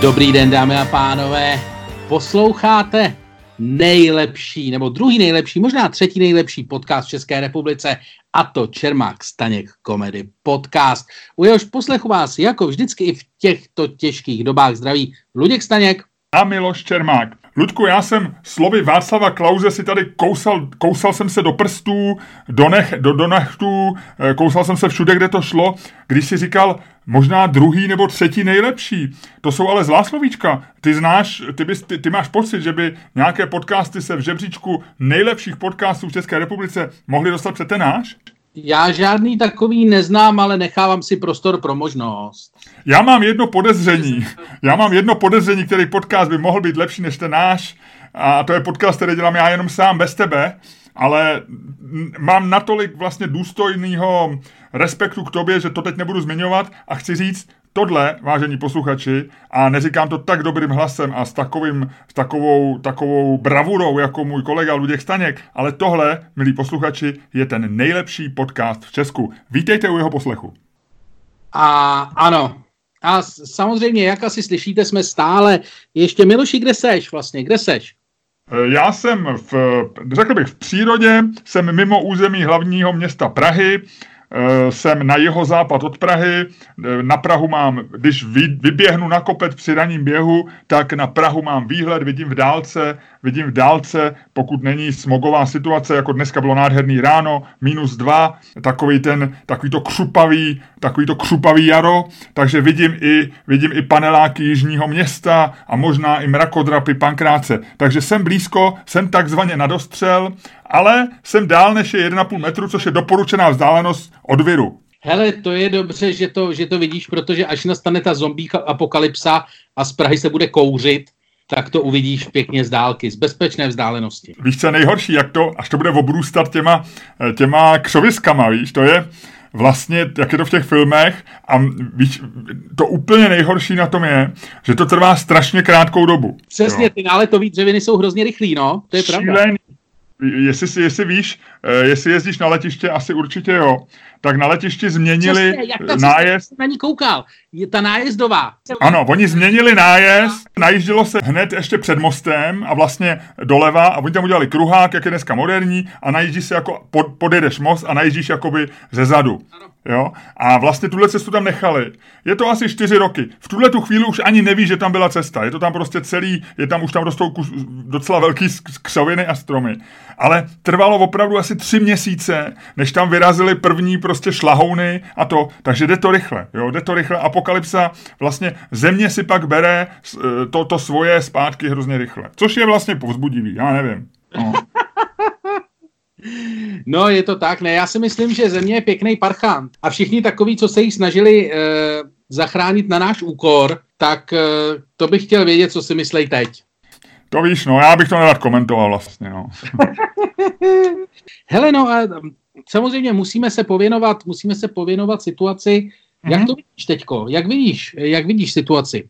Dobrý den, dámy a pánové. Posloucháte nejlepší, nebo druhý nejlepší, možná třetí nejlepší podcast v České republice, a to Čermák Staněk Komedy Podcast. U jehož poslechu vás, jako vždycky i v těchto těžkých dobách zdraví, Luděk Staněk a Miloš Čermák. Ludku, já jsem slovy Václava Klauze si tady kousal, kousal jsem se do prstů, do, nech, do, do nechtů, eh, kousal jsem se všude, kde to šlo, když si říkal, možná druhý nebo třetí nejlepší. To jsou ale zlá slovíčka. Ty znáš, ty, bys, ty, ty máš pocit, že by nějaké podcasty se v žebříčku nejlepších podcastů v České republice mohly dostat před ten náš? Já žádný takový neznám, ale nechávám si prostor pro možnost. Já mám jedno podezření. Já mám jedno podezření, který podcast by mohl být lepší než ten náš. A to je podcast, který dělám já jenom sám bez tebe. Ale mám natolik vlastně důstojného respektu k tobě, že to teď nebudu zmiňovat a chci říct, Tohle, vážení posluchači, a neříkám to tak dobrým hlasem a s, takovým, s takovou, takovou bravurou jako můj kolega Luděk Staněk, ale tohle, milí posluchači, je ten nejlepší podcast v Česku. Vítejte u jeho poslechu. A ano, a samozřejmě, jak asi slyšíte, jsme stále ještě, Miloši, kde seš vlastně, kde seš? E, já jsem v, řekl bych, v přírodě, jsem mimo území hlavního města Prahy, jsem na jeho západ od Prahy. Eh, na Prahu mám, když vyběhnu na kopec při raním běhu, tak na Prahu mám výhled, vidím v dálce, vidím v dálce, pokud není smogová situace, jako dneska bylo nádherný ráno, minus dva, takový ten, takový to křupavý, takový to křupavý jaro, takže vidím i, vidím i paneláky jižního města a možná i mrakodrapy pankráce. Takže jsem blízko, jsem takzvaně na dostřel, ale jsem dál než je 1,5 metru, což je doporučená vzdálenost od viru. Hele, to je dobře, že to, že to vidíš, protože až nastane ta zombie apokalypsa a z Prahy se bude kouřit, tak to uvidíš pěkně z dálky, z bezpečné vzdálenosti. Víš, co je nejhorší, jak to, až to bude obrůstat těma, těma křoviskama, víš, to je vlastně, jak je to v těch filmech a víš, to úplně nejhorší na tom je, že to trvá strašně krátkou dobu. Přesně, jo. ty náletové dřeviny jsou hrozně rychlý, no, to je Šílený. pravda jestli, jestli víš, eh, jestli jezdíš na letiště, asi určitě jo, tak na letišti změnili Přesně, jak nájezd. na ní koukal, je ta nájezdová. Ano, oni změnili nájezd, najíždělo se hned ještě před mostem a vlastně doleva a oni tam udělali kruhák, jak je dneska moderní a najíždí se jako, pod, podjedeš most a najíždíš jakoby ze zadu. Jo? A vlastně tuhle cestu tam nechali. Je to asi čtyři roky. V tuhle tu chvíli už ani neví, že tam byla cesta. Je to tam prostě celý, je tam už tam rostou kus, docela velký křoviny a stromy. Ale trvalo opravdu asi tři měsíce, než tam vyrazili první prostě šlahouny a to. Takže jde to rychle. Jo? Jde to rychle. Apokalypsa, vlastně země si pak bere e, to, to svoje zpátky hrozně rychle. Což je vlastně povzbudivý, já nevím. No. No, je to tak. Ne, já si myslím, že země je pěkný parchant. A všichni takoví, co se jí snažili e, zachránit na náš úkor, tak e, to bych chtěl vědět, co si myslej teď. To víš, no, já bych to nerad komentoval vlastně, no. Hele, no a samozřejmě musíme se pověnovat, musíme se pověnovat situaci. Mm-hmm. Jak mhm. to vidíš teďko? Jak vidíš, jak vidíš situaci?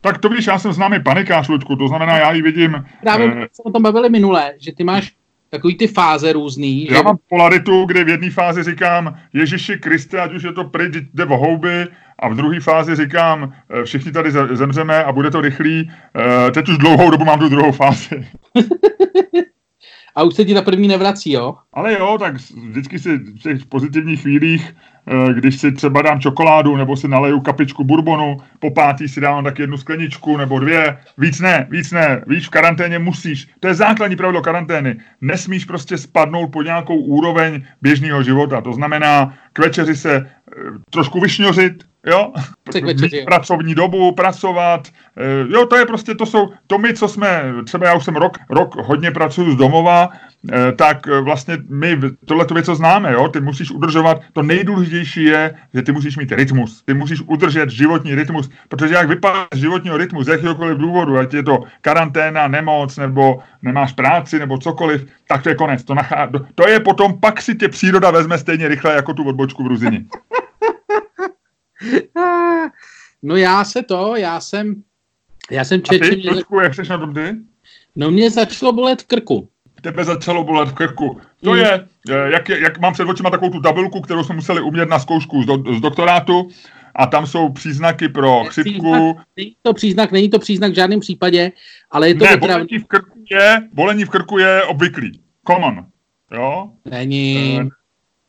Tak to vidíš, já jsem známý panikář, Ludku, to znamená, já ji vidím... Právě eh... jsme o tom bavili minule, že ty máš takový ty fáze různý. Já že... mám polaritu, kdy v jedné fázi říkám Ježíši Kriste, ať už je to pryč, jde o houby, a v druhé fázi říkám, eh, všichni tady zemřeme a bude to rychlý. Eh, teď už dlouhou dobu mám tu druhou fázi. a už se ti ta první nevrací, jo? Ale jo, tak vždycky si v těch pozitivních chvílích Eh, když si třeba dám čokoládu nebo si naleju kapičku bourbonu, po pátý si dám tak jednu skleničku nebo dvě, víc ne, víc ne, víš, v karanténě musíš, to je základní pravidlo karantény, nesmíš prostě spadnout po nějakou úroveň běžného života, to znamená k večeři se e, trošku vyšňořit, jo, mít pracovní dobu, pracovat, e, jo, to je prostě, to jsou, to my, co jsme, třeba já už jsem rok, rok hodně pracuju z domova, e, tak vlastně my tohle to věc, co známe, jo, ty musíš udržovat, to nejdůležitější je, že ty musíš mít rytmus, ty musíš udržet životní rytmus, protože jak vypadá životního rytmu z jakéhokoliv důvodu, ať je to karanténa, nemoc, nebo nemáš práci, nebo cokoliv, tak to je konec, to, nachá, to je potom, pak si tě příroda vezme stejně rychle jako tu odbočku v Ruzini. no já se to, já jsem, já jsem četl... A ty, mě... trošku, jak jsi na tom ty? No mě začalo bolet v krku. Tebe začalo bolet v krku. To mm. je, jak, jak mám před očima takovou tu tabulku, kterou jsme museli umět na zkoušku z, do, z doktorátu, a tam jsou příznaky pro chřipku. Není to příznak, není to příznak v žádném případě, ale je to ne, bolení v krku je, bolení v krku je obvyklý. Common. Jo? Není. E,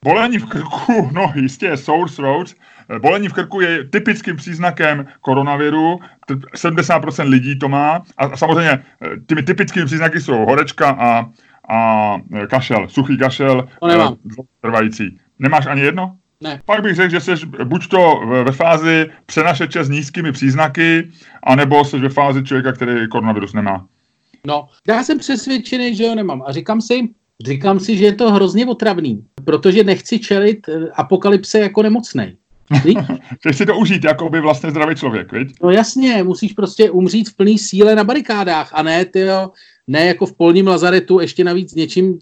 bolení v krku, no jistě, sore throat, Bolení v krku je typickým příznakem koronaviru, 70% lidí to má a samozřejmě eh, těmi typickými příznaky jsou horečka a, a eh, kašel, suchý kašel, trvající. Nemáš ani jedno? Ne. Pak bych řekl, že jsi buď to ve fázi přenašeče s nízkými příznaky, anebo jsi ve fázi člověka, který koronavirus nemá. No, já jsem přesvědčený, že ho nemám. A říkám si, říkám si, že je to hrozně otravný, protože nechci čelit eh, apokalypse jako nemocnej. Chceš si to užít jako by vlastně zdravý člověk, viď? No jasně, musíš prostě umřít v plný síle na barikádách a ne, tyjo, ne jako v polním lazaretu ještě navíc něčím,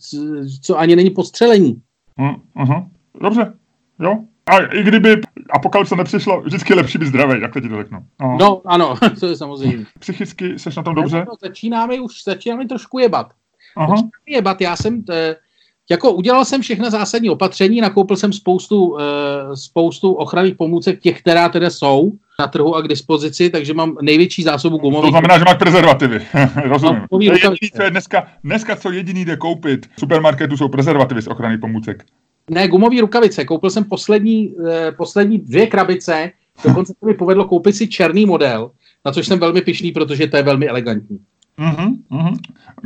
co ani není postřelení. Uh, uh, dobře, jo. A i kdyby apokalypse nepřišlo, vždycky je lepší být zdravý, jak ti to řeknu. No. no, ano, to je samozřejmě. Psychicky seš na tom dobře? No, začínáme už, začínáme trošku jebat. Aha. Začínáme jebat, já jsem, t, jako udělal jsem všechna zásadní opatření, nakoupil jsem spoustu, uh, spoustu ochranných pomůcek, těch, která teda jsou na trhu a k dispozici, takže mám největší zásobu gumových. To znamená, že máš prezervativy. Rozumím. No, je jediný, co je dneska, dneska, co jediný jde koupit v supermarketu, jsou prezervativy z ochranných pomůcek. Ne, gumové rukavice. Koupil jsem poslední, eh, poslední dvě krabice, dokonce se mi povedlo koupit si černý model, na což jsem velmi pišný, protože to je velmi elegantní. Uh-huh, uh-huh.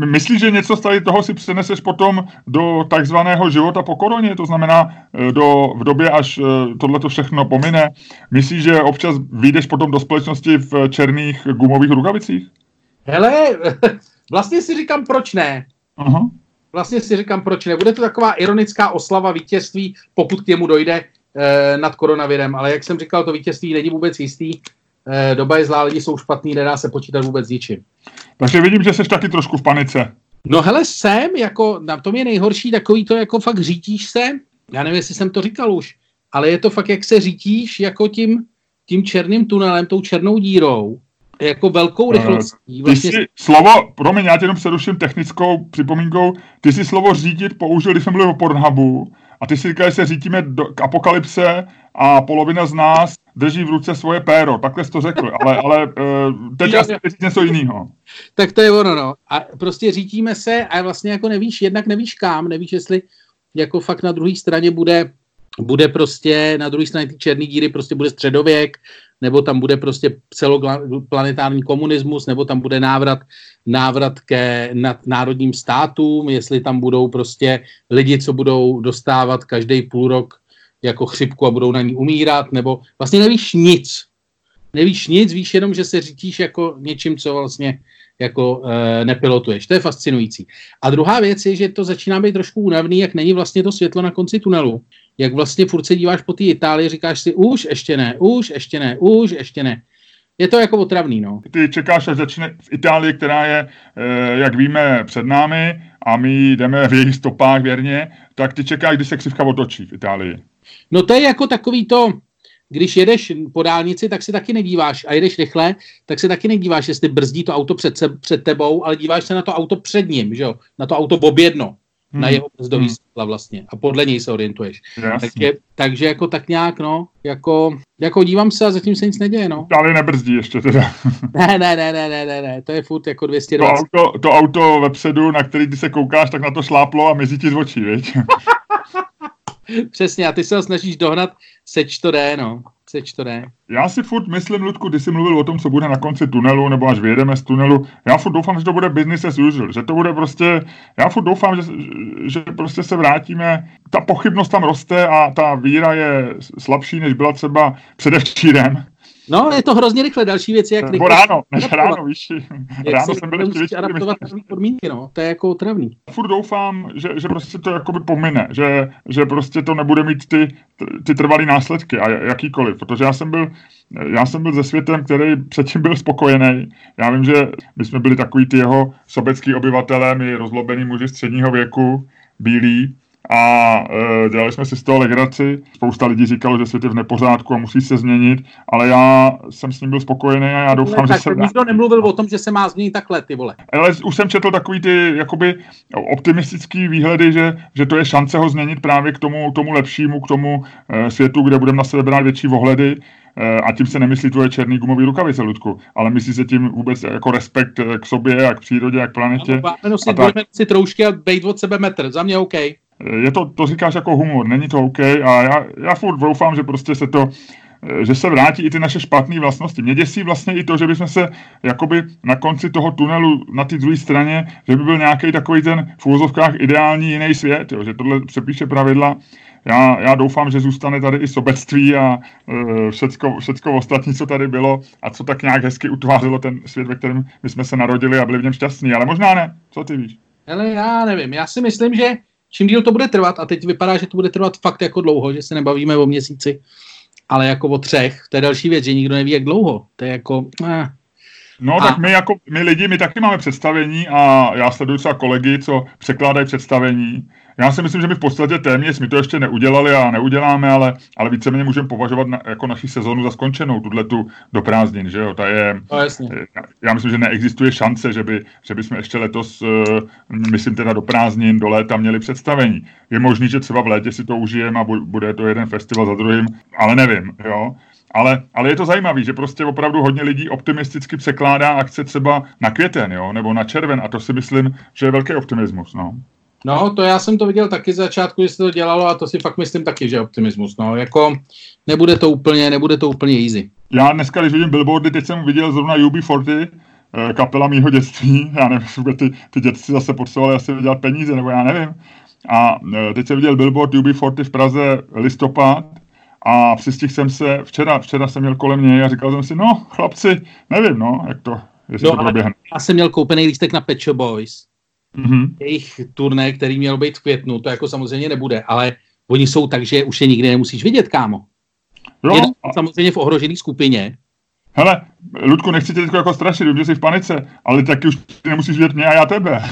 Myslíš, že něco z tady toho si přeneseš potom do takzvaného života po koroně, to znamená eh, do, v době, až eh, tohle všechno pomine? Myslíš, že občas vyjdeš potom do společnosti v černých gumových rukavicích? Hele, vlastně si říkám, proč ne. Uh-huh. Vlastně si říkám, proč ne. Bude to taková ironická oslava vítězství, pokud k němu dojde eh, nad koronavirem, ale jak jsem říkal, to vítězství není vůbec jistý. Eh, doba je zlá, lidi jsou špatný, nedá se počítat vůbec ničím. Takže vidím, že jsi taky trošku v panice. No hele, jsem, jako, na tom je nejhorší takový to, jako fakt řítíš se, já nevím, jestli jsem to říkal už, ale je to fakt, jak se řítíš jako tím, tím černým tunelem, tou černou dírou, jako velkou eh, rychlostí. Vlastně... Ty jsi slovo, promiň, já tě jenom přeruším technickou připomínkou, ty jsi slovo řídit použil, když jsme mluvili o Pornhubu, a ty si říkal, že se řítíme do, k apokalypse a polovina z nás drží v ruce svoje péro. Takhle jsi to řekl, ale, ale uh, teď asi říct něco jiného. Tak to je ono, no. A prostě řítíme se a vlastně jako nevíš, jednak nevíš kam, nevíš, jestli jako fakt na druhé straně bude bude prostě na druhé straně ty černé díry prostě bude středověk, nebo tam bude prostě celoplanetární komunismus, nebo tam bude návrat, návrat ke národním státům, jestli tam budou prostě lidi, co budou dostávat každý půl rok jako chřipku a budou na ní umírat, nebo vlastně nevíš nic. Nevíš nic, víš jenom, že se řítíš jako něčím, co vlastně jako e, nepilotuješ. To je fascinující. A druhá věc je, že to začíná být trošku únavný, jak není vlastně to světlo na konci tunelu. Jak vlastně furt se díváš po té Itálii, říkáš si už, ještě ne, už, ještě ne, už, ještě ne. Je to jako otravný, no. Ty čekáš, až začne v Itálii, která je, e, jak víme, před námi a my jdeme v jejich stopách věrně, tak ty čekáš, kdy se křivka otočí v Itálii. No to je jako takový to, když jedeš po dálnici, tak se taky nedíváš a jedeš rychle, tak se taky nedíváš, jestli brzdí to auto před, se, před tebou, ale díváš se na to auto před ním, že jo? na to auto objedno, hmm. na jeho brzdový hmm. světla vlastně a podle něj se orientuješ. Takže, takže jako tak nějak, no, jako, jako dívám se a zatím se nic neděje, no. Ale nebrzdí ještě teda. ne, ne, ne, ne, ne, ne, ne, to je furt jako 220. To auto, to auto vepředu, na který ty se koukáš, tak na to šláplo a mizí ti z očí, viď? Přesně, a ty se ho snažíš dohnat, seč to jde, no. Seč to jde. Já si furt myslím, Ludku, když jsi mluvil o tom, co bude na konci tunelu, nebo až vyjedeme z tunelu, já furt doufám, že to bude business as usual, že to bude prostě, já furt doufám, že, že prostě se vrátíme, ta pochybnost tam roste a ta víra je slabší, než byla třeba předevčírem. No, je to hrozně rychle. Další věc je, jak rychle. ráno, než ráno, víš. Ráno jsem byl ještě adaptovat podmínky, no. To je jako otravný. Furt doufám, že, že prostě to jakoby pomine, že, že prostě to nebude mít ty, ty trvalé následky a jakýkoliv, protože já jsem byl já jsem byl ze světem, který předtím byl spokojený. Já vím, že my jsme byli takový ty jeho sobecký obyvatelé, my rozlobený muži středního věku, bílí, a e, dělali jsme si z toho legraci. Spousta lidí říkalo, že svět je v nepořádku a musí se změnit, ale já jsem s ním byl spokojený a já doufám, ne, že se... Nikdo nemluvil o tom, že se má změnit takhle, ty vole. Ale už jsem četl takový ty jakoby optimistický výhledy, že, že to je šance ho změnit právě k tomu, tomu lepšímu, k tomu e, světu, kde budeme na sebe brát větší ohledy eh, a tím se nemyslí tvoje černý gumový rukavice, Ludku, ale myslí se tím vůbec jako respekt k sobě, jak k přírodě, jak k planetě. Ano, si, tak... si troušky a bejt od sebe metr, za mě OK. Je to, to říkáš jako humor, není to OK a já, já furt doufám, že prostě se to Eh, že se vrátí i ty naše špatné vlastnosti. Mě děsí vlastně i to, že bychom se jakoby na konci toho tunelu na té druhé straně, že by byl nějaký takový ten v úvozovkách ideální jiný svět, jo, že tohle přepíše pravidla. Já, já doufám, že zůstane tady i sobectví a e, všecko, všecko ostatní, co tady bylo a co tak nějak hezky utvářelo ten svět, ve kterém my jsme se narodili a byli v něm šťastní. Ale možná ne. Co ty víš? Ale já nevím. Já si myslím, že čím díl to bude trvat, a teď vypadá, že to bude trvat fakt jako dlouho, že se nebavíme o měsíci, ale jako o třech, to je další věc, že nikdo neví, jak dlouho. To je jako... Eh. No a... tak my jako my lidi, my taky máme představení a já sleduju třeba kolegy, co překládají představení já si myslím, že my v podstatě téměř, my to ještě neudělali a neuděláme, ale, ale víceméně můžeme považovat na, jako naši sezonu za skončenou, tuhle tu do prázdnin, že jo, ta je, no, jasně. já myslím, že neexistuje šance, že by, že by jsme ještě letos, uh, myslím teda do prázdnin, do léta měli představení. Je možný, že třeba v létě si to užijeme a bude to jeden festival za druhým, ale nevím, jo. Ale, ale je to zajímavé, že prostě opravdu hodně lidí optimisticky překládá akce třeba na květen, jo, nebo na červen a to si myslím, že je velký optimismus, no. No, to já jsem to viděl taky z začátku, že se to dělalo a to si fakt myslím taky, že je optimismus. No, jako nebude to úplně, nebude to úplně easy. Já dneska, když vidím billboardy, teď jsem viděl zrovna UB40, eh, kapela mýho dětství, já nevím, jestli ty, ty dětství zase potřebovali asi vydělat peníze, nebo já nevím. A eh, teď jsem viděl billboard UB40 v Praze listopad a přistihl jsem se, včera, včera jsem měl kolem něj a říkal jsem si, no chlapci, nevím, no, jak to, jestli no, to proběhne. Já jsem měl koupený lístek na Pet Shop Boys mm-hmm. jejich turné, který měl být v květnu, to jako samozřejmě nebude, ale oni jsou tak, že už je nikdy nemusíš vidět, kámo. Jo, je a... samozřejmě v ohrožené skupině. Hele, Ludku, nechci tě jako strašit, vím, že jsi v panice, ale taky už nemusíš vidět mě a já tebe.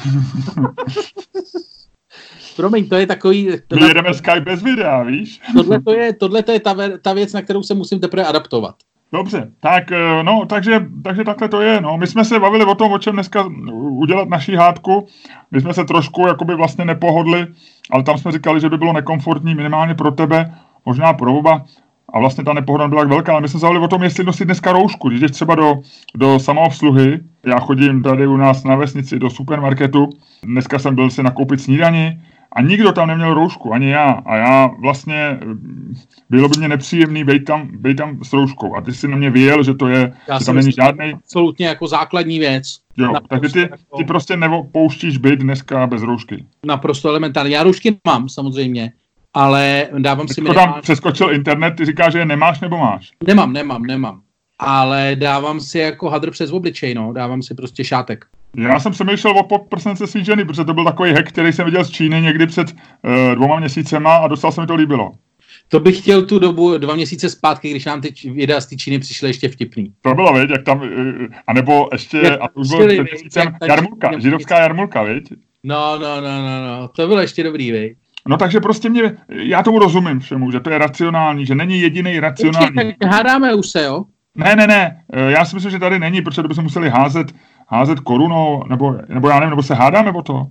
Promiň, to je takový... My jedeme Skype bez videa, víš? tohle to je, tohle to je ta, ta věc, na kterou se musím teprve adaptovat. Dobře, tak eh, no, takže, takže takhle to je. No. My jsme se bavili o tom, o čem dneska udělat naší hádku. My jsme se trošku jakoby vlastně nepohodli, ale tam jsme říkali, že by bylo nekomfortní minimálně pro tebe, možná pro oba. A vlastně ta nepohoda byla velká, ale my jsme se bavili o tom, jestli nosit dneska roušku. Když jdeš třeba do, do samoobsluhy, já chodím tady u nás na vesnici do supermarketu, dneska jsem byl si nakoupit snídani, a nikdo tam neměl roušku, ani já. A já vlastně, bylo by mě nepříjemný být tam, být tam s rouškou. A ty si na mě věděl, že to je, já že tam není žádný. Absolutně jako základní věc. Jo, takže ty, ty prostě nepouštíš být dneska bez roušky. Naprosto elementárně. Já roušky mám samozřejmě, ale dávám si... Teď tam přeskočil internet, ty říkáš, že je nemáš nebo máš? Nemám, nemám, nemám. Ale dávám si jako hadr přes obličej, no. Dávám si prostě šátek. Já jsem přemýšlel o podprsence svý ženy, protože to byl takový hack, který jsem viděl z Číny někdy před uh, dvoma měsícema a dostal se mi to líbilo. To bych chtěl tu dobu dva měsíce zpátky, když nám ty videa z té Číny přišly ještě vtipný. To bylo, viď, jak tam, uh, anebo ještě, jak a to už bylo před měsícem, jarmulka, židovská jarmulka, viď? No, no, no, no, no, to bylo ještě dobrý, viď? No takže prostě mě, já tomu rozumím všemu, že to je racionální, že není jediný racionální. Tak hádáme už se, jo? Ne, ne, ne, eh, já si myslím, že tady není, protože bychom museli házet házet korunou, nebo, nebo já nevím, nebo se hádáme o to?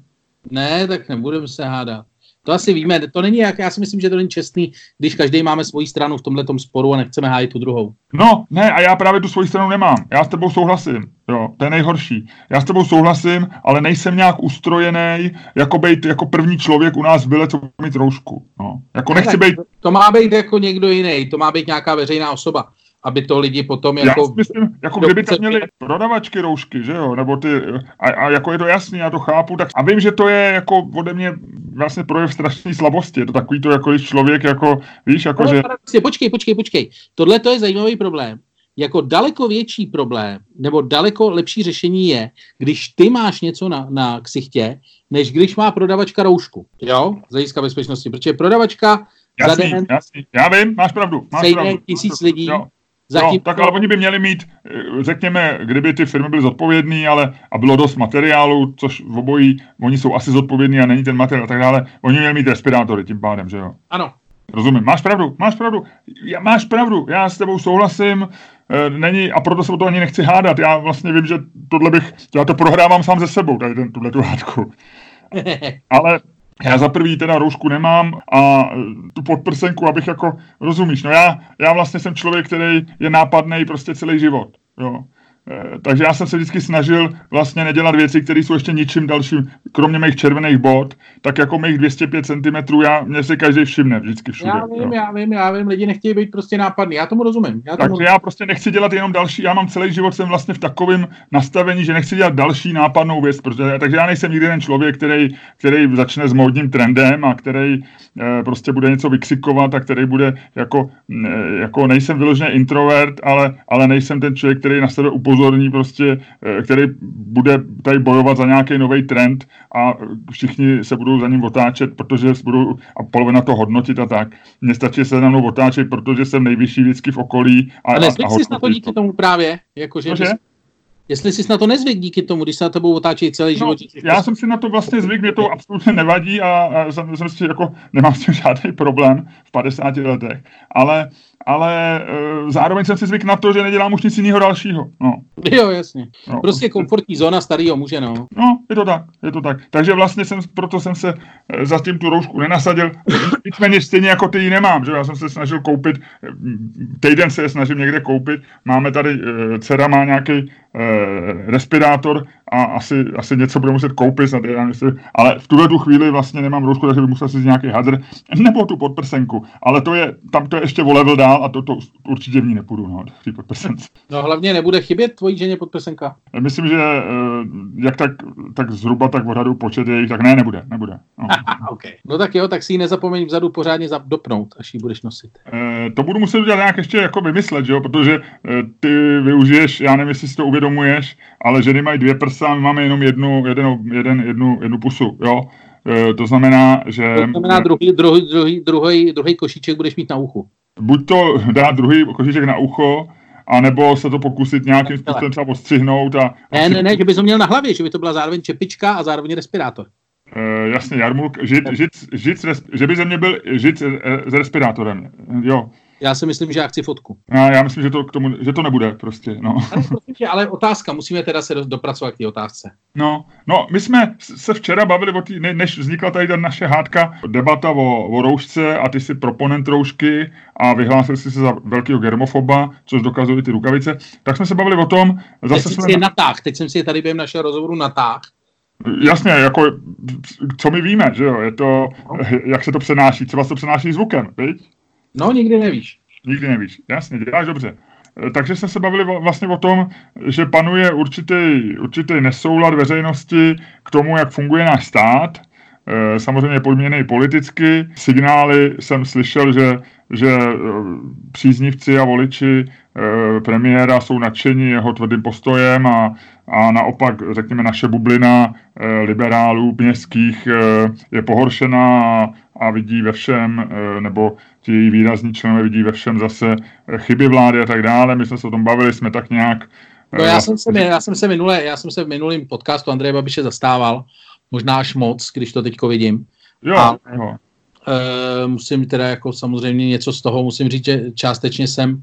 Ne, tak nebudeme se hádat. To asi víme, to není jak, já si myslím, že to není čestný, když každý máme svoji stranu v tomhle sporu a nechceme hájit tu druhou. No, ne, a já právě tu svoji stranu nemám. Já s tebou souhlasím, jo, to je nejhorší. Já s tebou souhlasím, ale nejsem nějak ustrojený, jako být jako první člověk u nás byle, co mít roušku. No. Jako nechci být... To má být jako někdo jiný, to má být nějaká veřejná osoba aby to lidi potom jako... Já myslím, jako kdyby tam měli prodavačky roušky, že jo, nebo ty, a, a, jako je to jasný, já to chápu, tak a vím, že to je jako ode mě vlastně projev strašné slabosti, je to takový to, jako když člověk jako, víš, jako no, že... Prostě, počkej, počkej, počkej, tohle to je zajímavý problém. Jako daleko větší problém, nebo daleko lepší řešení je, když ty máš něco na, na ksichtě, než když má prodavačka roušku, jo, z hlediska bezpečnosti, protože prodavačka Jasný, den, jasný. Já vím, máš pravdu. Máš pravdu. tisíc lidí, jo. Zatím no, tak ale oni by měli mít, eh, řekněme, kdyby ty firmy byly zodpovědné, ale a bylo dost materiálu, což v obojí, oni jsou asi zodpovědní a není ten materiál a tak dále, oni měli mít respirátory tím pádem, že jo? Ano. Rozumím, máš pravdu, máš pravdu, já, máš pravdu, já s tebou souhlasím, e, není, a proto se o to ani nechci hádat, já vlastně vím, že tohle bych, já to prohrávám sám ze sebou, tady ten, tuhle tu hádku. ale Já za prvý teda roušku nemám a tu podprsenku, abych jako, rozumíš, no já, já vlastně jsem člověk, který je nápadný prostě celý život, jo. Eh, takže já jsem se vždycky snažil vlastně nedělat věci, které jsou ještě ničím dalším, kromě mých červených bod, tak jako mých 205 cm, já, mě si každý všimne vždycky všude. Já vím, jo. já vím, já vím, lidi nechtějí být prostě nápadný, já tomu rozumím. Já tomu takže já prostě nechci dělat jenom další, já mám celý život, jsem vlastně v takovém nastavení, že nechci dělat další nápadnou věc, protože, takže já nejsem nikdy ten člověk, který, který začne s módním trendem a který prostě bude něco vykřikovat a který bude jako, e, jako nejsem vyloženě introvert, ale, ale nejsem ten člověk, který na sebe upozorní prostě, eh, který bude tady bojovat za nějaký nový trend a všichni se budou za ním otáčet, protože budou a polovina to hodnotit a tak. Mně stačí se na mnou otáčet, protože jsem nejvyšší vždycky v okolí. A, a, a jsi na to díky tomu právě? Jako, že bys, Jestli jsi na to nezvyk díky tomu, když se na tebou otáčí celý no, život. Já jsem si na to vlastně zvyk, mě to absolutně nevadí a, a jsem, jsem si jako, nemám s tím žádný problém v 50 letech. Ale ale e, zároveň jsem si zvyk na to, že nedělám už nic jiného dalšího. No. Jo, jasně. No, prostě komfortní zóna starého muže, no. No, je to tak, je to tak. Takže vlastně jsem, proto jsem se e, zatím tu roušku nenasadil. Nicméně stejně jako ty ji nemám, že já jsem se snažil koupit, e, týden se je snažím někde koupit, máme tady, e, dcera má nějaký e, respirátor a asi, asi něco bude muset koupit, snad, já myslím, ale v tuhle tu chvíli vlastně nemám roušku, takže bych musel si nějaký hadr, nebo tu podprsenku, ale to je, tam to je ještě o level dál a to, to určitě v ní nepůjdu, no, v podprsence. No hlavně nebude chybět tvojí ženě podprsenka? Myslím, že eh, jak tak, tak zhruba tak odhadu počet jejich, tak ne, nebude, nebude. No. okay. no tak jo, tak si ji nezapomeň vzadu pořádně dopnout, až ji budeš nosit. E, to budu muset udělat nějak ještě jako vymyslet, že jo, protože e, ty využiješ, já nevím, jestli si to uvědomuješ, ale ženy mají dvě prsa, my máme jenom jednu, jeden, jeden, jednu, jednu pusu, jo. E, to znamená, že... To znamená, druhý, druhý, druhý, druhý, druhý košíček budeš mít na uchu. Buď to dá druhý košíček na ucho, a nebo se to pokusit nějakým způsobem třeba ostřihnout. A, ne, ne, ne, že bys to měl na hlavě, že by to byla zároveň čepička a zároveň respirátor. Uh, jasně, jarmulk, žit, žit, žit, žit, že by ze mě byl žit s respirátorem, jo. Já si myslím, že já chci fotku. Já, já myslím, že to, k tomu, že to nebude prostě, no. Ale, prostě, ale otázka, musíme teda se dopracovat k té otázce. No, no, my jsme se včera bavili o tý, než vznikla tady ta naše hádka, debata o, o roušce a ty si proponent roušky a vyhlásil si se za velkého germofoba, což dokazují ty rukavice, tak jsme se bavili o tom, zase teď jsme... Si je natáh, teď jsem si je tady během našeho rozhovoru natáh. Jasně, jako, co my víme, že jo, je to, no. jak se to přenáší, třeba se to přenáší zvukem, viď? No, nikdy nevíš. Nikdy nevíš, jasně, děláš dobře. E, takže jsme se bavili vlastně o tom, že panuje určitý, určitý nesoulad veřejnosti k tomu, jak funguje náš stát. E, samozřejmě podměněný politicky. Signály jsem slyšel, že, že e, příznivci a voliči premiéra jsou nadšení jeho tvrdým postojem a, a naopak, řekněme, naše bublina liberálů městských je pohoršená a, vidí ve všem, nebo ti její výrazní členové vidí ve všem zase eh, chyby vlády a tak dále. My jsme se o tom bavili, jsme tak nějak... No já, jsem se, já, jsem se minule, já jsem se v minulém podcastu Andreje Babiše zastával, možná až moc, když to teďko vidím. Jo, a, jo. E, musím teda jako samozřejmě něco z toho, musím říct, že částečně jsem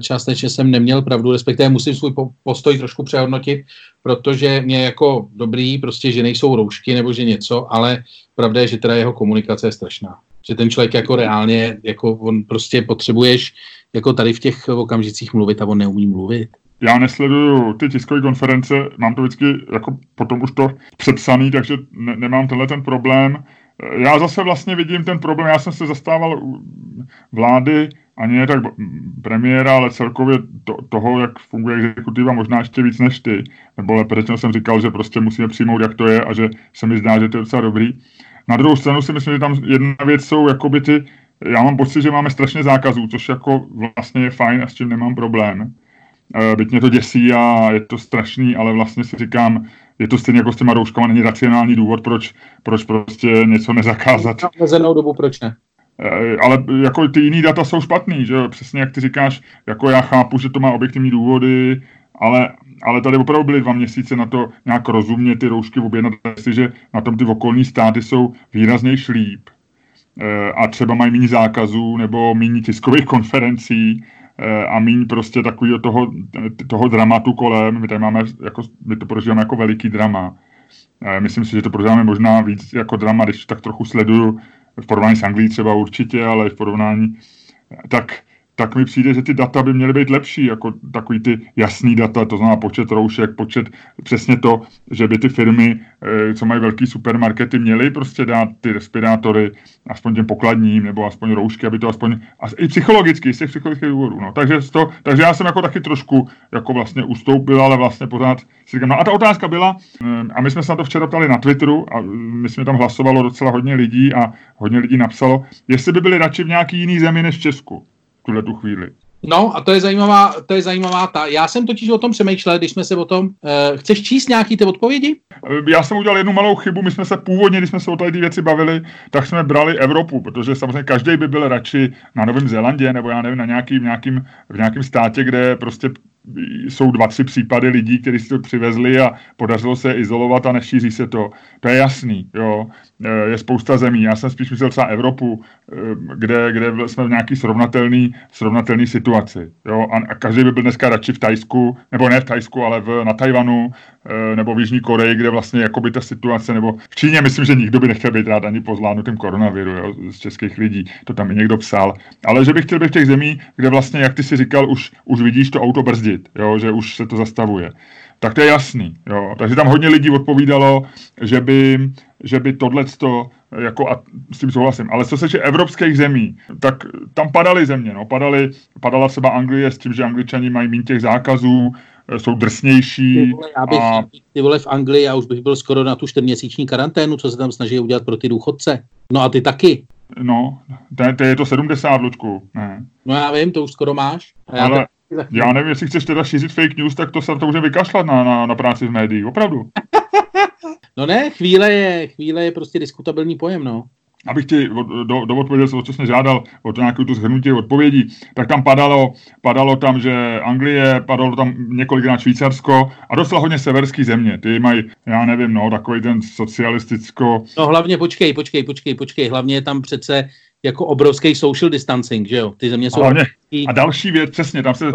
částečně jsem neměl pravdu, respektive musím svůj postoj trošku přehodnotit, protože mě jako dobrý, prostě, že nejsou roušky nebo že něco, ale pravda je, že teda jeho komunikace je strašná že ten člověk jako reálně, jako on prostě potřebuješ jako tady v těch okamžicích mluvit a on neumí mluvit. Já nesleduju ty tiskové konference, mám to vždycky jako potom už to přepsaný, takže ne, nemám tenhle ten problém. Já zase vlastně vidím ten problém, já jsem se zastával vlády, ani ne tak premiéra, ale celkově to, toho, jak funguje exekutiva, možná ještě víc než ty. Nebo lépe jsem říkal, že prostě musíme přijmout, jak to je a že se mi zdá, že to je docela dobrý. Na druhou stranu si myslím, že tam jedna věc jsou jakoby ty, já mám pocit, že máme strašně zákazů, což jako vlastně je fajn a s tím nemám problém. E, byť mě to děsí a je to strašný, ale vlastně si říkám, je to stejně jako s těma rouškama, není racionální důvod, proč, proč prostě něco nezakázat. Na dobu proč ne? E, ale jako ty jiný data jsou špatný, že přesně jak ty říkáš, jako já chápu, že to má objektivní důvody, ale ale tady opravdu byly dva měsíce na to nějak rozumně ty roušky objednat, že na tom ty okolní státy jsou výrazně líp e, a třeba mají méně zákazů nebo méně tiskových konferencí a méně prostě takového toho, toho dramatu kolem. My tady máme, jako, my to prožíváme jako veliký drama. Myslím si, že to prodáme možná víc jako drama, když tak trochu sleduju v porovnání s Anglií třeba určitě, ale v porovnání tak tak mi přijde, že ty data by měly být lepší, jako takový ty jasný data, to znamená počet roušek, počet přesně to, že by ty firmy, eh, co mají velký supermarkety, měly prostě dát ty respirátory aspoň těm pokladním, nebo aspoň roušky, aby to aspoň, a i psychologicky, z těch psychologických důvodů, no. Takže, to, takže já jsem jako taky trošku jako vlastně ustoupil, ale vlastně pořád si říkám, no a ta otázka byla, eh, a my jsme se na to včera ptali na Twitteru, a my jsme tam hlasovalo docela hodně lidí a hodně lidí napsalo, jestli by byli radši v nějaký jiný zemi než v Česku tuhle tu chvíli. No a to je zajímavá, to je zajímavá ta. Já jsem totiž o tom přemýšlel, když jsme se o tom... Uh, chceš číst nějaký ty odpovědi? Eh, já jsem udělal jednu malou chybu, my jsme se původně, když jsme se o tady ty věci bavili, tak jsme brali Evropu, protože samozřejmě každý by byl radši na Novém Zélandě, nebo já nevím, na nějakým, nějakým, v nějakém státě, kde prostě jsou dva, tři případy lidí, kteří si to přivezli a podařilo se izolovat a nešíří se to. To je jasný, jo. E, je spousta zemí. Já jsem spíš myslel třeba Evropu, e, kde, kde jsme v nějaký srovnatelný, srovnatelný situaci. Jo. A, každý by byl dneska radši v Tajsku, nebo ne v Tajsku, ale v, na Tajvanu, nebo v Jižní Koreji, kde vlastně jakoby ta situace, nebo v Číně myslím, že nikdo by nechtěl být rád ani po zvládnutém koronaviru jo, z českých lidí. To tam i někdo psal. Ale že bych chtěl být v těch zemích, kde vlastně, jak ty si říkal, už, už vidíš to auto brzdit jo, že už se to zastavuje. Tak to je jasný. Jo. Takže tam hodně lidí odpovídalo, že by, že by tohleto, jako a s tím souhlasím, ale co se týče evropských zemí, tak tam padaly země, no. padaly, padala třeba Anglie s tím, že angličani mají méně těch zákazů, eh, jsou drsnější. Ty vole, já bych, a... ty vole v Anglii, já už bych byl skoro na tu čtyřměsíční karanténu, co se tam snaží udělat pro ty důchodce. No a ty taky. No, to, to je to 70, Lučku. Ne. No já vím, to už skoro máš. A já ale, já nevím, jestli chceš teda šířit fake news, tak to se to může vykašlat na, na, na práci v médiích, opravdu. no ne, chvíle je, chvíle je prostě diskutabilní pojem, no abych ti do, do odpověděl, co jsi žádal, od nějakou tu shrnutí odpovědí, tak tam padalo, padalo tam, že Anglie, padalo tam několikrát Švýcarsko a docela hodně severský země. Ty mají, já nevím, no, takový ten socialisticko... No hlavně počkej, počkej, počkej, počkej, hlavně je tam přece jako obrovský social distancing, že jo? Ty země jsou... Hlavně. A další věc, přesně, tam se...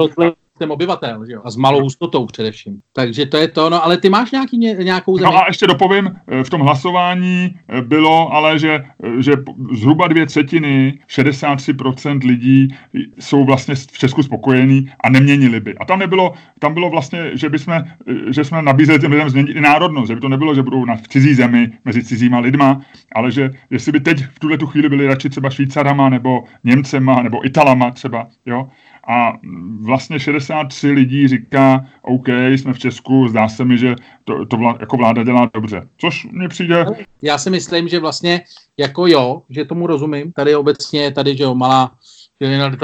Jsem obyvatel, že jo? A s malou hustotou především. Takže to je to, no ale ty máš nějaký, nějakou zemi? No a ještě dopovím, eh, v tom hlasování eh, bylo ale, že, eh, že zhruba dvě třetiny, 63% lidí jsou vlastně v Česku spokojení a neměnili by. A tam nebylo, tam bylo vlastně, že, bychom, že jsme nabízeli těm lidem změnit i národnost, že by to nebylo, že budou na cizí zemi mezi cizíma lidma, ale že jestli by teď v tuhle tu chvíli byli radši třeba Švýcarama nebo Němcema nebo Italama třeba, jo, a vlastně 63 lidí říká, OK, jsme v Česku, zdá se mi, že to, to vláda, jako vláda dělá dobře. Což mně přijde... Já si myslím, že vlastně jako jo, že tomu rozumím. Tady obecně, tady, že jo, malá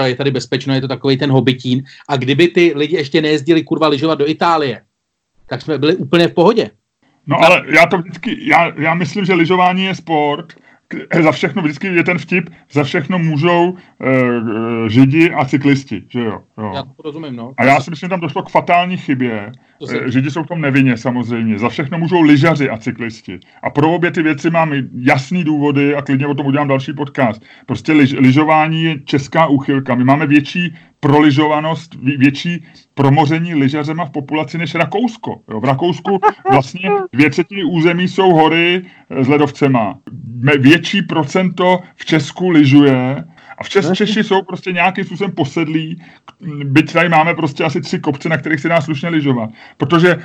je tady bezpečno, je to takový ten hobitín. A kdyby ty lidi ještě nejezdili kurva lyžovat do Itálie, tak jsme byli úplně v pohodě. No ale já to vždycky, já, já myslím, že lyžování je sport za všechno, vždycky je ten vtip, za všechno můžou e, židi a cyklisti, že jo. jo. Já to rozumím, no. A já si myslím, že tam došlo k fatální chybě. E, židi jsou v tom nevinně samozřejmě. Za všechno můžou lyžaři a cyklisti. A pro obě ty věci mám jasný důvody a klidně o tom udělám další podcast. Prostě lyž, lyžování je česká úchylka. My máme větší proližovanost, větší promoření lyžařema v populaci než Rakousko. Jo, v Rakousku vlastně dvě třetiny území jsou hory s ledovcema. Větší procento v Česku lyžuje a v Čes, Češi jsou prostě nějakým způsobem posedlí, byť tady máme prostě asi tři kopce, na kterých se dá slušně lyžovat. Protože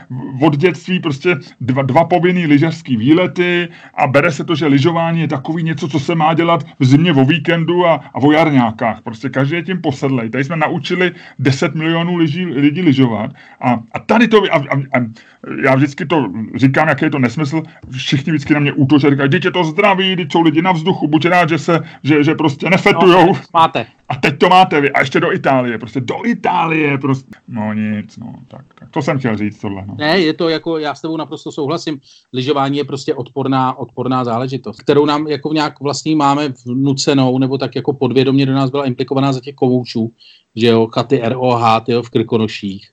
od dětství prostě dva, dva povinný lyžařský výlety a bere se to, že lyžování je takový něco, co se má dělat v zimě o víkendu a, a o jarňákách. Prostě každý je tím posedlej. Tady jsme naučili 10 milionů lidí, lidí lyžovat a, a tady to, a, a, a já vždycky to říkám, jaký je to nesmysl, všichni vždycky na mě útočí, říkají, dítě to zdraví, teď jsou lidi na vzduchu, buď rád, že se, že, že prostě nefetujou, no, máte. A teď to máte vy. A ještě do Itálie. Prostě do Itálie. Prostě. No nic, no. Tak, tak to jsem chtěl říct tohle. No. Ne, je to jako, já s tebou naprosto souhlasím. Lyžování je prostě odporná, odporná záležitost, kterou nám jako nějak vlastně máme vnucenou, nebo tak jako podvědomě do nás byla implikovaná za těch kovoučů, že jo, chaty ROH, tyjo, v Krkonoších.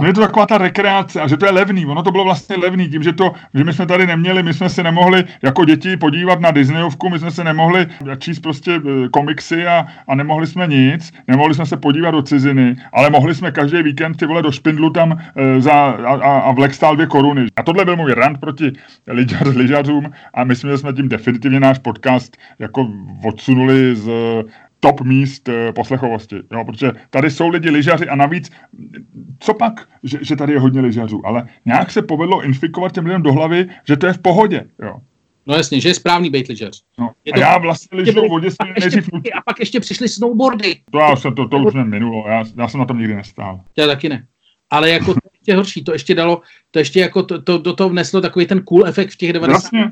No je to taková ta rekreace a že to je levný. Ono to bylo vlastně levný tím, že, to, že my jsme tady neměli, my jsme se nemohli jako děti podívat na Disneyovku, my jsme se nemohli číst prostě e, komiksy a, a nemohli jsme nic, nemohli jsme se podívat do ciziny, ale mohli jsme každý víkend ty vole do špindlu tam e, za, a, a, a vlek stál dvě koruny. A tohle byl můj rant proti lyžařům a my jsme, jsme tím definitivně náš podcast jako odsunuli z top míst e, poslechovosti. Jo, protože tady jsou lidi lyžaři a navíc, co pak, že, že tady je hodně lyžařů, ale nějak se povedlo infikovat těm lidem do hlavy, že to je v pohodě. Jo. No jasně, že je správný být lyžař. No, a to, já vlastně lyžu v vodě a, ještě, a pak ještě přišly snowboardy. To, já jsem, to, to už minulo, já, já jsem na tom nikdy nestál. Já taky ne. Ale jako to ještě horší, to ještě dalo, to ještě jako to, to, do toho vneslo takový ten cool efekt v těch 90. Vlastně.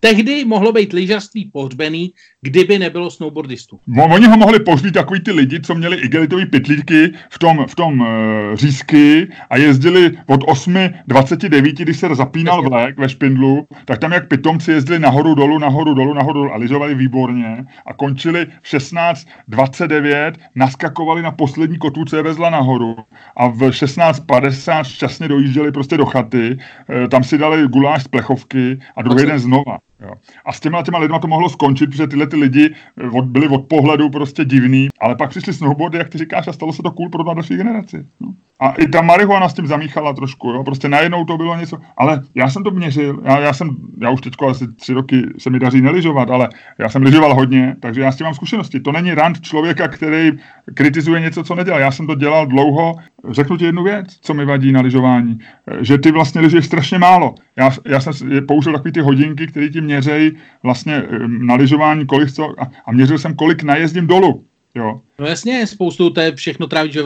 Tehdy mohlo být lyžařství pohřbený, kdyby nebylo snowboardistů. Oni ho mohli pohřbít takový ty lidi, co měli igelitový pytlíky v tom, v tom uh, řízky a jezdili od 8.29, když se zapínal vlek ve špindlu, tak tam jak pitomci jezdili nahoru dolů, nahoru dolů, nahoru dolů a lyžovali výborně a končili v 16.29, naskakovali na poslední kotu, co je vezla nahoru a v 16.50 šťastně dojížděli prostě do chaty, uh, tam si dali guláš z plechovky a druhý den znova. Jo. A s těma těma lidma to mohlo skončit, protože tyhle ty lidi eh, od, byli od pohledu prostě divný, ale pak přišli snowboardy, jak ty říkáš, a stalo se to cool pro další generaci. No. A i ta marihuana s tím zamíchala trošku, jo. prostě najednou to bylo něco, ale já jsem to měřil, já, já jsem, já už teď asi tři roky se mi daří neližovat, ale já jsem lyžoval hodně, takže já s tím mám zkušenosti. To není rant člověka, který kritizuje něco, co nedělá. Já jsem to dělal dlouho, řeknu ti jednu věc, co mi vadí na lyžování, že ty vlastně lyžuješ strašně málo. Já, já jsem použil takové ty hodinky, které ti měřejí vlastně na lyžování, kolik co, a, a měřil jsem, kolik najezdím dolů. Jo. No jasně, spoustu to je všechno trávíš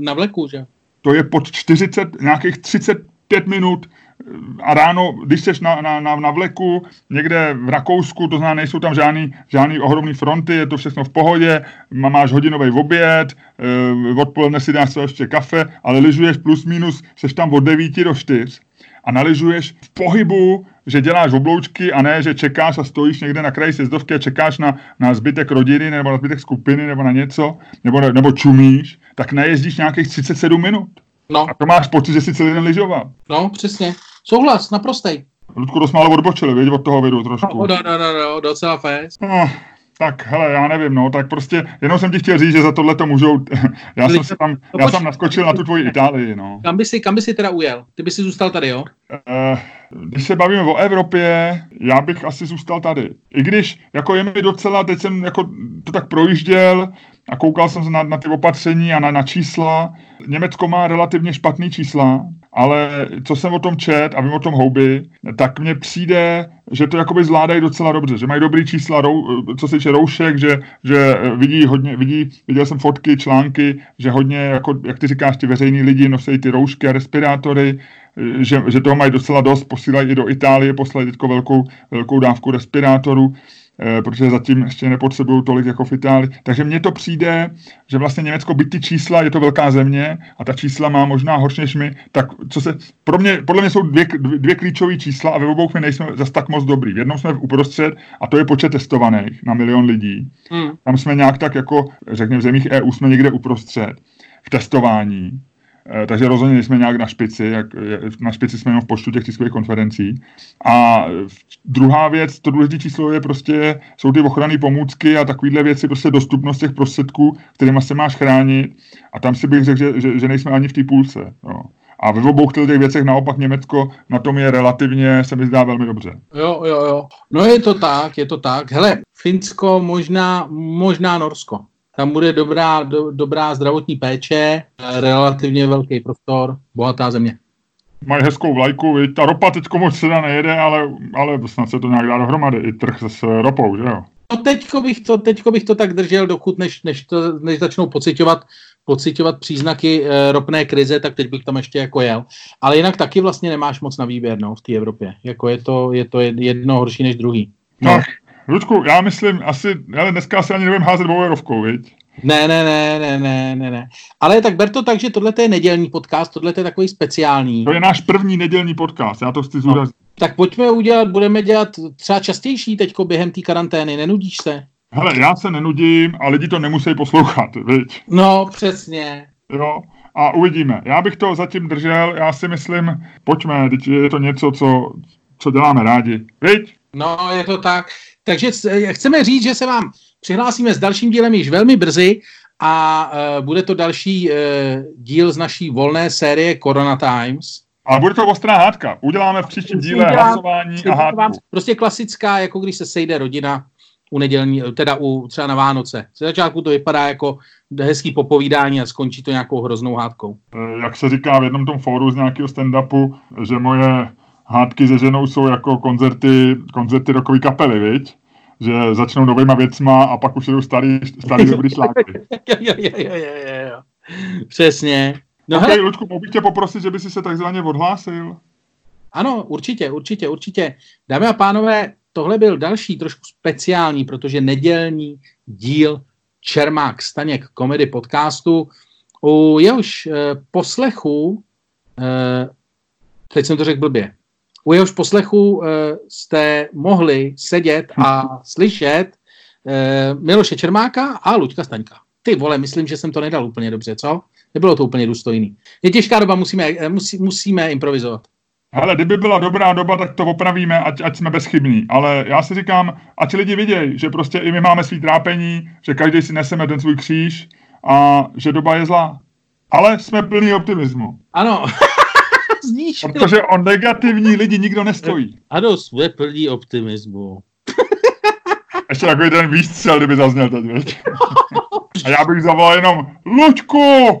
na vleku, že? To je pod 40, nějakých 35 minut a ráno, když jsi na, na, na, na vleku někde v Rakousku, to znamená, nejsou tam žádný, žádný ohromný fronty, je to všechno v pohodě, máš hodinový oběd, e, odpoledne si dáš ještě kafe, ale lyžuješ plus minus, seš tam od 9 do 4 a naližuješ v pohybu, že děláš obloučky a ne, že čekáš a stojíš někde na kraji sjezdovky a čekáš na, na zbytek rodiny nebo na zbytek skupiny nebo na něco, nebo, nebo čumíš, tak najezdíš nějakých 37 minut. No. A to máš pocit, že si celý den lyžoval. No, přesně. Souhlas, naprostej. Ludku dost málo odbočili, věď, od toho vidu trošku. No, no, no, no, no docela fest. No, tak hele, já nevím, no, tak prostě, jenom jsem ti chtěl říct, že za tohle to můžou, já jsem se tam, no, já jsem naskočil na tu tvoji Itálii, no. Kam by si, kam by si teda ujel? Ty by si zůstal tady, jo? Uh, když se bavíme o Evropě, já bych asi zůstal tady. I když, jako je mi docela, teď jsem jako to tak projížděl a koukal jsem se na, na ty opatření a na, na čísla. Německo má relativně špatný čísla, ale co jsem o tom čet a vím o tom houby, tak mně přijde, že to jakoby zvládají docela dobře, že mají dobrý čísla, co se týče roušek, že, že vidí hodně, vidí, viděl jsem fotky, články, že hodně, jako, jak ty říkáš, ty veřejní lidi nosí ty roušky a respirátory, že, že toho mají docela dost, posílají i do Itálie, poslali teď velkou, velkou dávku respirátorů. Eh, protože zatím ještě nepotřebují tolik jako v Itálii. Takže mně to přijde, že vlastně Německo, byť ty čísla, je to velká země a ta čísla má možná horší než my, tak co se, pro mě, podle mě jsou dvě, dvě klíčové čísla a ve obou my nejsme zase tak moc dobrý. V jednom jsme v uprostřed a to je počet testovaných na milion lidí. Hmm. Tam jsme nějak tak jako, řekněme v zemích EU jsme někde uprostřed v testování. Eh, takže rozhodně nejsme nějak na špici, jak, na špici jsme jenom v počtu těch tiskových konferencí. A druhá věc, to důležité číslo je prostě, jsou ty ochranné pomůcky a takovéhle věci, prostě dostupnost těch prostředků, kterými se máš chránit. A tam si bych řekl, že, že, že nejsme ani v té půlce. Jo. A ve obou těch věcech naopak Německo na tom je relativně, se mi zdá velmi dobře. Jo, jo, jo. No je to tak, je to tak. Hele, Finsko, možná, možná Norsko. Tam bude dobrá, do, dobrá zdravotní péče, relativně velký prostor, bohatá země. Mají hezkou vlajku, viď? ta ropa teď moc se nejede, ale, ale snad se to nějak dá dohromady, i trh s ropou, že jo? No teďko bych to, teďko bych to tak držel, dokud než, než, to, než začnou pocitovat, pocitovat příznaky e, ropné krize, tak teď bych tam ještě jako jel. Ale jinak taky vlastně nemáš moc na výběr no, v té Evropě. Jako je to, je to jedno horší než druhý. No. no Ludku, já myslím, asi, ale dneska se ani nevím házet boulerovkou, viď? Ne, ne, ne, ne, ne, ne, ne. Ale tak ber to tak, že tohle je nedělní podcast, tohle je takový speciální. To je náš první nedělní podcast, já to chci zúraznit. No, tak pojďme udělat, budeme dělat třeba častější teďko během té karantény, nenudíš se? Hele, já se nenudím a lidi to nemusí poslouchat, viď? No, přesně. Jo, a uvidíme. Já bych to zatím držel, já si myslím, pojďme, teď je to něco, co, co děláme rádi. Viď? No, je to tak. Takže chceme říct, že se vám přihlásíme s dalším dílem již velmi brzy a uh, bude to další uh, díl z naší volné série Corona Times. A bude to ostrá hádka. Uděláme v příštím díle hlasování a hádku. Prostě klasická, jako když se sejde rodina u nedělní, teda u třeba na Vánoce. Z začátku to vypadá jako hezký popovídání a skončí to nějakou hroznou hádkou. Eh, jak se říká v jednom tom fóru z nějakého stand-upu, že moje hádky se ženou jsou jako koncerty, koncerty rokové kapely, viď? Že začnou novýma věcma a pak už jdou starý, starý dobrý šláky. jo, jo, jo, jo, jo. Přesně. No okay, hele... Mohl bych tě poprosit, že by si se takzvaně odhlásil? Ano, určitě, určitě, určitě. Dámy a pánové, tohle byl další trošku speciální, protože nedělní díl Čermák Staněk komedy podcastu. U jehož eh, poslechu, eh, teď jsem to řekl blbě, u jehož poslechu eh, jste mohli sedět a slyšet eh, Miloše Čermáka a Luďka Staňka. Ty vole, myslím, že jsem to nedal úplně dobře, co? Nebylo to úplně důstojný. Je těžká doba, musíme, eh, musí, musíme improvizovat. Ale kdyby byla dobrá doba, tak to opravíme, ať, ať jsme bezchybní. Ale já si říkám, ať lidi vidějí, že prostě i my máme svý trápení, že každý si neseme ten svůj kříž a že doba je zlá. Ale jsme plní optimismu. Ano. Zníš, Protože o negativní lidi nikdo nestojí. Ano, jsme plní optimismu. Ještě takový ten výstřel, kdyby zazněl teď, A já bych zavolal jenom Luďku!